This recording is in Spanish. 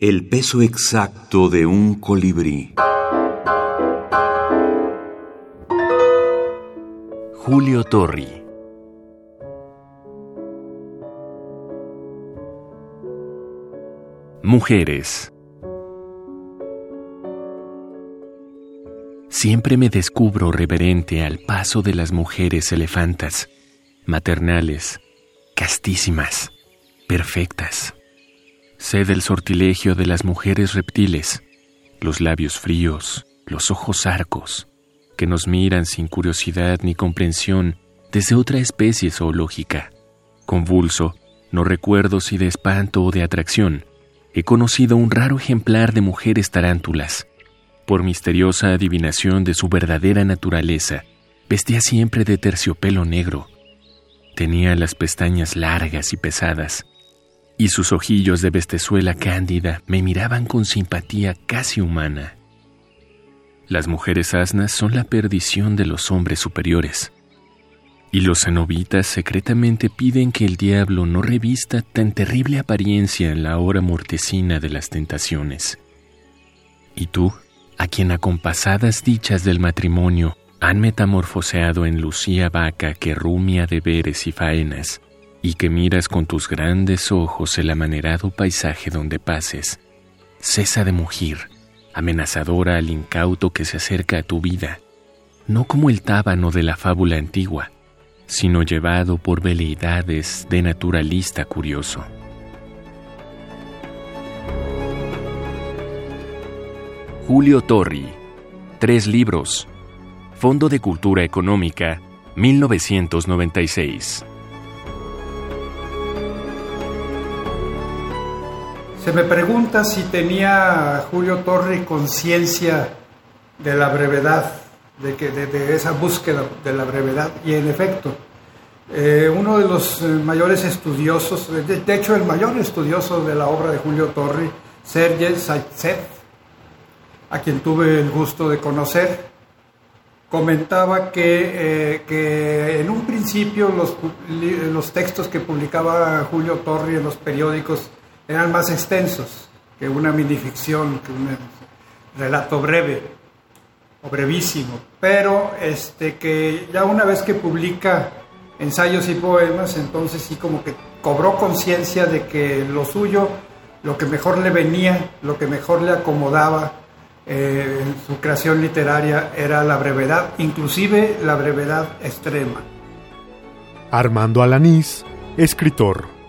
El peso exacto de un colibrí. Julio Torri. Mujeres. Siempre me descubro reverente al paso de las mujeres elefantas, maternales, castísimas, perfectas. Sé del sortilegio de las mujeres reptiles, los labios fríos, los ojos arcos, que nos miran sin curiosidad ni comprensión desde otra especie zoológica. Convulso, no recuerdo si de espanto o de atracción, he conocido un raro ejemplar de mujeres tarántulas. Por misteriosa adivinación de su verdadera naturaleza, vestía siempre de terciopelo negro. Tenía las pestañas largas y pesadas, y sus ojillos de bestezuela cándida me miraban con simpatía casi humana. Las mujeres asnas son la perdición de los hombres superiores, y los cenobitas secretamente piden que el diablo no revista tan terrible apariencia en la hora mortecina de las tentaciones. Y tú, a quien acompasadas dichas del matrimonio han metamorfoseado en Lucía vaca que rumia deberes y faenas, y que miras con tus grandes ojos el amanerado paisaje donde pases, cesa de mugir, amenazadora al incauto que se acerca a tu vida, no como el tábano de la fábula antigua, sino llevado por veleidades de naturalista curioso. Julio Torri, tres libros, Fondo de Cultura Económica, 1996. Se me pregunta si tenía Julio Torri conciencia de la brevedad, de, que, de, esa búsqueda de la brevedad, y en efecto, eh, uno de los eh, mayores estudiosos, de, hecho el mayor estudioso de la obra de Julio Torri, Sergei Zaitsev, a quien tuve el gusto de conocer, comentaba que, eh, que en un principio los, los textos que publicaba Julio Torri en los periódicos eran más extensos que una minificción, que un relato breve o brevísimo, pero este, que ya una vez que publica ensayos y poemas, entonces sí como que cobró conciencia de que lo suyo, lo que mejor le venía, lo que mejor le acomodaba eh, en su creación literaria era la brevedad, inclusive la brevedad extrema. Armando Alanís, escritor.